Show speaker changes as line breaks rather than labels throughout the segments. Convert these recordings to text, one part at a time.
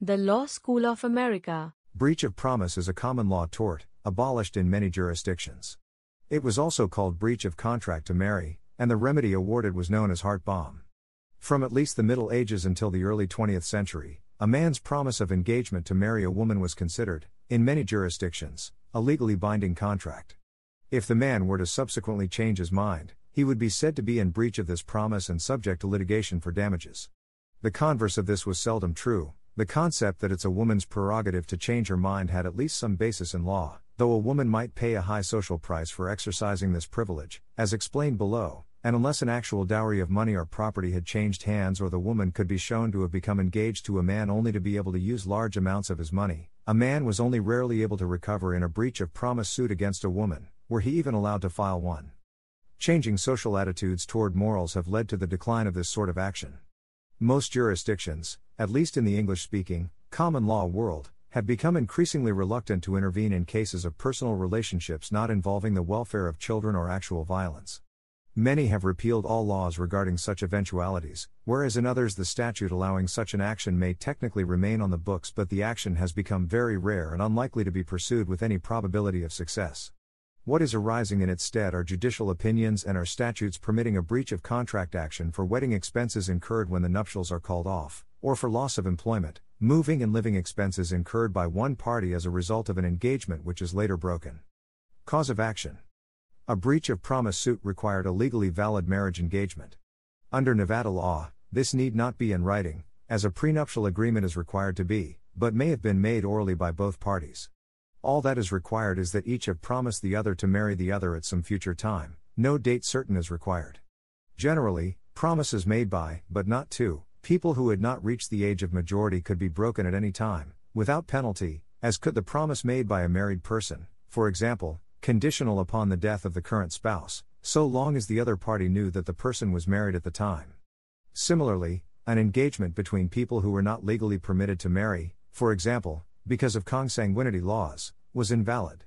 The Law School of America.
Breach of promise is a common law tort, abolished in many jurisdictions. It was also called breach of contract to marry, and the remedy awarded was known as heart balm. From at least the Middle Ages until the early 20th century, a man's promise of engagement to marry a woman was considered, in many jurisdictions, a legally binding contract. If the man were to subsequently change his mind, he would be said to be in breach of this promise and subject to litigation for damages. The converse of this was seldom true, the concept that it's a woman's prerogative to change her mind had at least some basis in law, though a woman might pay a high social price for exercising this privilege, as explained below, and unless an actual dowry of money or property had changed hands or the woman could be shown to have become engaged to a man only to be able to use large amounts of his money, a man was only rarely able to recover in a breach of promise suit against a woman, were he even allowed to file one. Changing social attitudes toward morals have led to the decline of this sort of action. Most jurisdictions, at least in the English speaking, common law world, have become increasingly reluctant to intervene in cases of personal relationships not involving the welfare of children or actual violence. Many have repealed all laws regarding such eventualities, whereas in others the statute allowing such an action may technically remain on the books but the action has become very rare and unlikely to be pursued with any probability of success. What is arising in its stead are judicial opinions and are statutes permitting a breach of contract action for wedding expenses incurred when the nuptials are called off, or for loss of employment, moving and living expenses incurred by one party as a result of an engagement which is later broken. Cause of action A breach of promise suit required a legally valid marriage engagement. Under Nevada law, this need not be in writing, as a prenuptial agreement is required to be, but may have been made orally by both parties. All that is required is that each have promised the other to marry the other at some future time, no date certain is required. Generally, promises made by, but not to, people who had not reached the age of majority could be broken at any time, without penalty, as could the promise made by a married person, for example, conditional upon the death of the current spouse, so long as the other party knew that the person was married at the time. Similarly, an engagement between people who were not legally permitted to marry, for example, because of consanguinity laws, was invalid.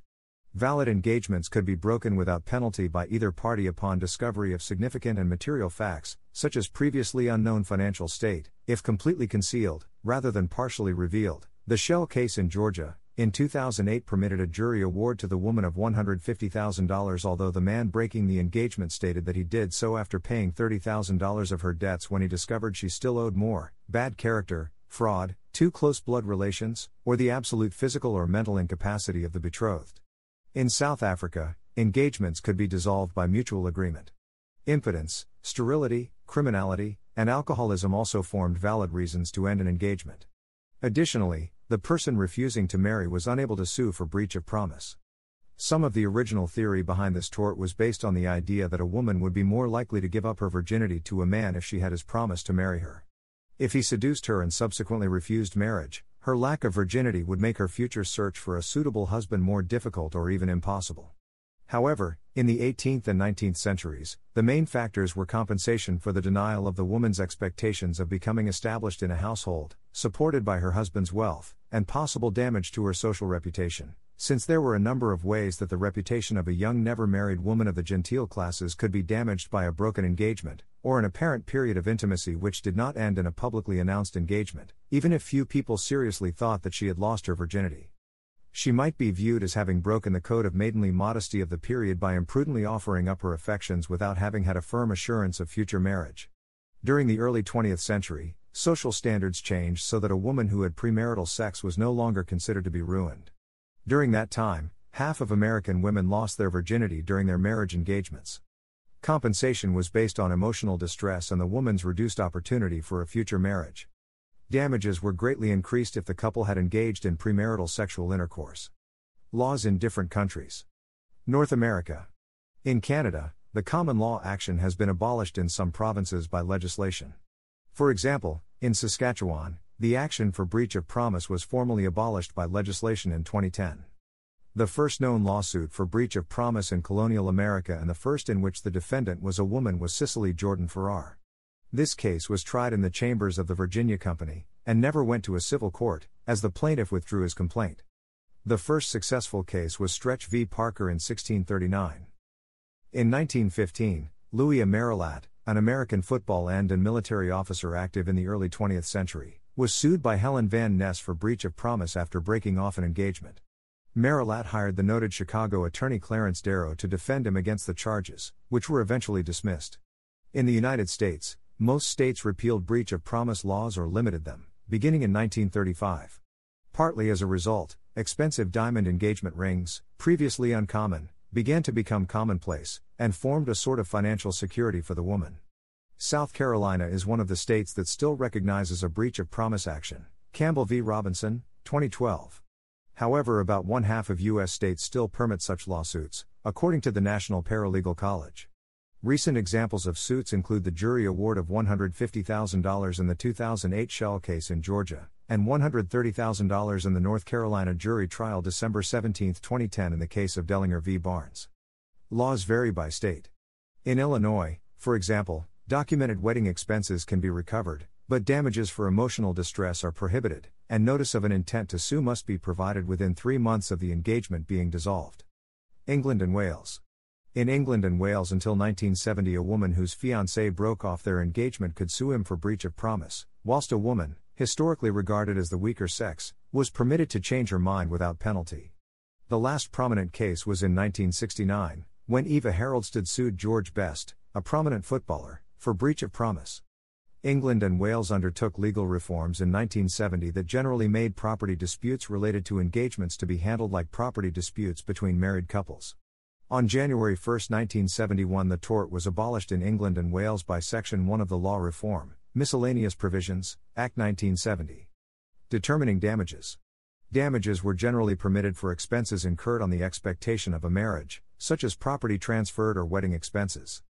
Valid engagements could be broken without penalty by either party upon discovery of significant and material facts, such as previously unknown financial state, if completely concealed, rather than partially revealed. The Shell case in Georgia, in 2008, permitted a jury award to the woman of $150,000, although the man breaking the engagement stated that he did so after paying $30,000 of her debts when he discovered she still owed more. Bad character, fraud, too close blood relations, or the absolute physical or mental incapacity of the betrothed. In South Africa, engagements could be dissolved by mutual agreement. Impotence, sterility, criminality, and alcoholism also formed valid reasons to end an engagement. Additionally, the person refusing to marry was unable to sue for breach of promise. Some of the original theory behind this tort was based on the idea that a woman would be more likely to give up her virginity to a man if she had his promise to marry her. If he seduced her and subsequently refused marriage, her lack of virginity would make her future search for a suitable husband more difficult or even impossible. However, in the 18th and 19th centuries, the main factors were compensation for the denial of the woman's expectations of becoming established in a household, supported by her husband's wealth, and possible damage to her social reputation since there were a number of ways that the reputation of a young never married woman of the genteel classes could be damaged by a broken engagement, or an apparent period of intimacy which did not end in a publicly announced engagement, even if few people seriously thought that she had lost her virginity. She might be viewed as having broken the code of maidenly modesty of the period by imprudently offering up her affections without having had a firm assurance of future marriage. During the early 20th century, social standards changed so that a woman who had premarital sex was no longer considered to be ruined. During that time, half of American women lost their virginity during their marriage engagements. Compensation was based on emotional distress and the woman's reduced opportunity for a future marriage. Damages were greatly increased if the couple had engaged in premarital sexual intercourse. Laws in different countries. North America. In Canada, the common law action has been abolished in some provinces by legislation. For example, in Saskatchewan, the action for breach of promise was formally abolished by legislation in 2010. The first known lawsuit for breach of promise in colonial America and the first in which the defendant was a woman was Cicely Jordan Farrar. This case was tried in the chambers of the Virginia Company, and never went to a civil court, as the plaintiff withdrew his complaint. The first successful case was Stretch v. Parker in 1639. In 1915, Louis Amerillat, an American football end and military officer active in the early 20th century, was sued by Helen Van Ness for breach of promise after breaking off an engagement. Merillat hired the noted Chicago attorney Clarence Darrow to defend him against the charges, which were eventually dismissed. In the United States, most states repealed breach of promise laws or limited them, beginning in 1935. Partly as a result, expensive diamond engagement rings, previously uncommon, began to become commonplace, and formed a sort of financial security for the woman. South Carolina is one of the states that still recognizes a breach of promise action. Campbell v. Robinson, 2012. However, about one half of U.S. states still permit such lawsuits, according to the National Paralegal College. Recent examples of suits include the jury award of $150,000 in the 2008 Shell case in Georgia, and $130,000 in the North Carolina jury trial December 17, 2010, in the case of Dellinger v. Barnes. Laws vary by state. In Illinois, for example, Documented wedding expenses can be recovered, but damages for emotional distress are prohibited, and notice of an intent to sue must be provided within three months of the engagement being dissolved. England and Wales. In England and Wales until 1970, a woman whose fiancé broke off their engagement could sue him for breach of promise, whilst a woman, historically regarded as the weaker sex, was permitted to change her mind without penalty. The last prominent case was in 1969, when Eva Haraldsted sued George Best, a prominent footballer, for breach of promise. England and Wales undertook legal reforms in 1970 that generally made property disputes related to engagements to be handled like property disputes between married couples. On January 1, 1971, the tort was abolished in England and Wales by Section 1 of the Law Reform, Miscellaneous Provisions, Act 1970. Determining damages. Damages were generally permitted for expenses incurred on the expectation of a marriage, such as property transferred or wedding expenses.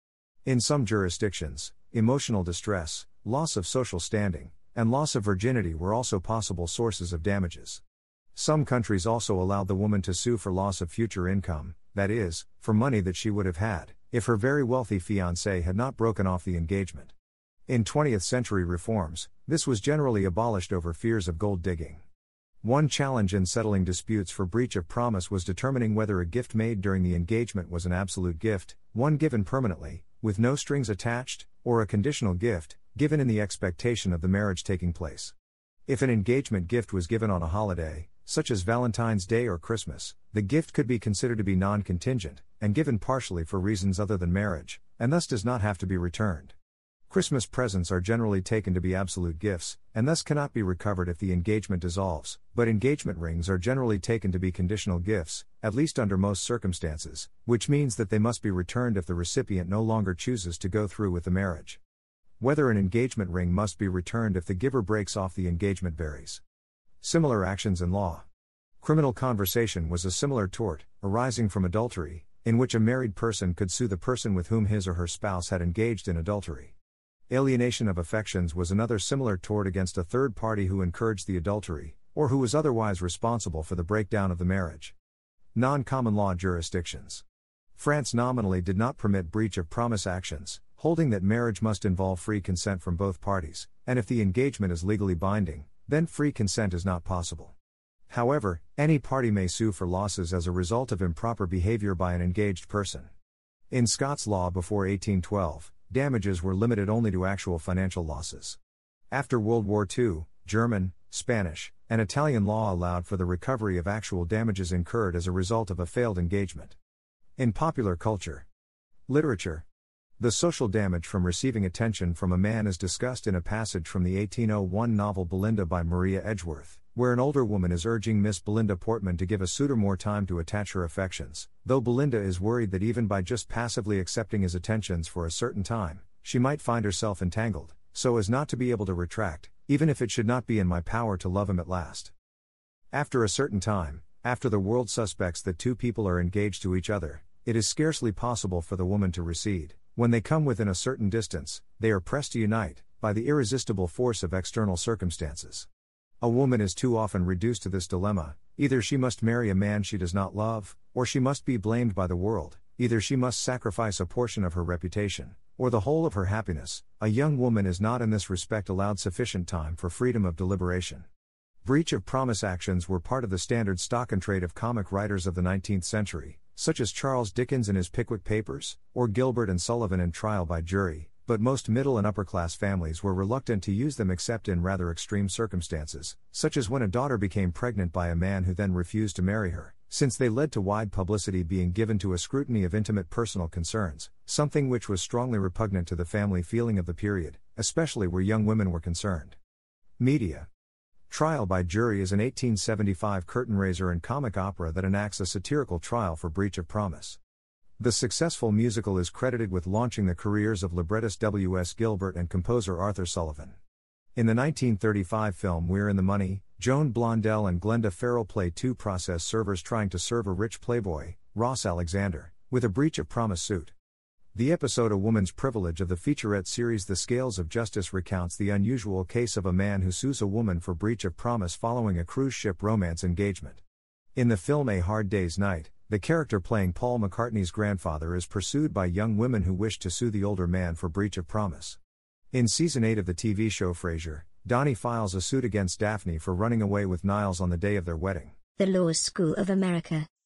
In some jurisdictions, emotional distress, loss of social standing, and loss of virginity were also possible sources of damages. Some countries also allowed the woman to sue for loss of future income, that is, for money that she would have had, if her very wealthy fiancé had not broken off the engagement. In 20th century reforms, this was generally abolished over fears of gold digging. One challenge in settling disputes for breach of promise was determining whether a gift made during the engagement was an absolute gift, one given permanently, with no strings attached, or a conditional gift, given in the expectation of the marriage taking place. If an engagement gift was given on a holiday, such as Valentine's Day or Christmas, the gift could be considered to be non contingent, and given partially for reasons other than marriage, and thus does not have to be returned. Christmas presents are generally taken to be absolute gifts, and thus cannot be recovered if the engagement dissolves, but engagement rings are generally taken to be conditional gifts, at least under most circumstances, which means that they must be returned if the recipient no longer chooses to go through with the marriage. Whether an engagement ring must be returned if the giver breaks off the engagement varies. Similar actions in law. Criminal conversation was a similar tort, arising from adultery, in which a married person could sue the person with whom his or her spouse had engaged in adultery. Alienation of affections was another similar tort against a third party who encouraged the adultery, or who was otherwise responsible for the breakdown of the marriage. Non common law jurisdictions. France nominally did not permit breach of promise actions, holding that marriage must involve free consent from both parties, and if the engagement is legally binding, then free consent is not possible. However, any party may sue for losses as a result of improper behavior by an engaged person. In Scots law before 1812, damages were limited only to actual financial losses. After World War II, German, Spanish, and Italian law allowed for the recovery of actual damages incurred as a result of a failed engagement. In popular culture, literature, the social damage from receiving attention from a man is discussed in a passage from the 1801 novel Belinda by Maria Edgeworth, where an older woman is urging Miss Belinda Portman to give a suitor more time to attach her affections, though Belinda is worried that even by just passively accepting his attentions for a certain time, she might find herself entangled, so as not to be able to retract, even if it should not be in my power to love him at last. After a certain time, after the world suspects that two people are engaged to each other, it is scarcely possible for the woman to recede. When they come within a certain distance, they are pressed to unite, by the irresistible force of external circumstances. A woman is too often reduced to this dilemma either she must marry a man she does not love, or she must be blamed by the world, either she must sacrifice a portion of her reputation, or the whole of her happiness. A young woman is not in this respect allowed sufficient time for freedom of deliberation. Breach of promise actions were part of the standard stock and trade of comic writers of the 19th century, such as Charles Dickens in his Pickwick Papers, or Gilbert and Sullivan in Trial by Jury, but most middle and upper class families were reluctant to use them except in rather extreme circumstances, such as when a daughter became pregnant by a man who then refused to marry her, since they led to wide publicity being given to a scrutiny of intimate personal concerns, something which was strongly repugnant to the family feeling of the period, especially where young women were concerned. Media Trial by Jury is an 1875 curtain raiser and comic opera that enacts a satirical trial for breach of promise. The successful musical is credited with launching the careers of librettist W.S. Gilbert and composer Arthur Sullivan. In the 1935 film We're in the Money, Joan Blondell and Glenda Farrell play two process servers trying to serve a rich playboy, Ross Alexander, with a breach of promise suit. The episode A Woman's Privilege of the featurette series The Scales of Justice recounts the unusual case of a man who sues a woman for breach of promise following a cruise ship romance engagement. In the film A Hard Day's Night, the character playing Paul McCartney's grandfather is pursued by young women who wish to sue the older man for breach of promise. In season 8 of the TV show Frasier, Donnie files a suit against Daphne for running away with Niles on the day of their wedding.
The Law School of America.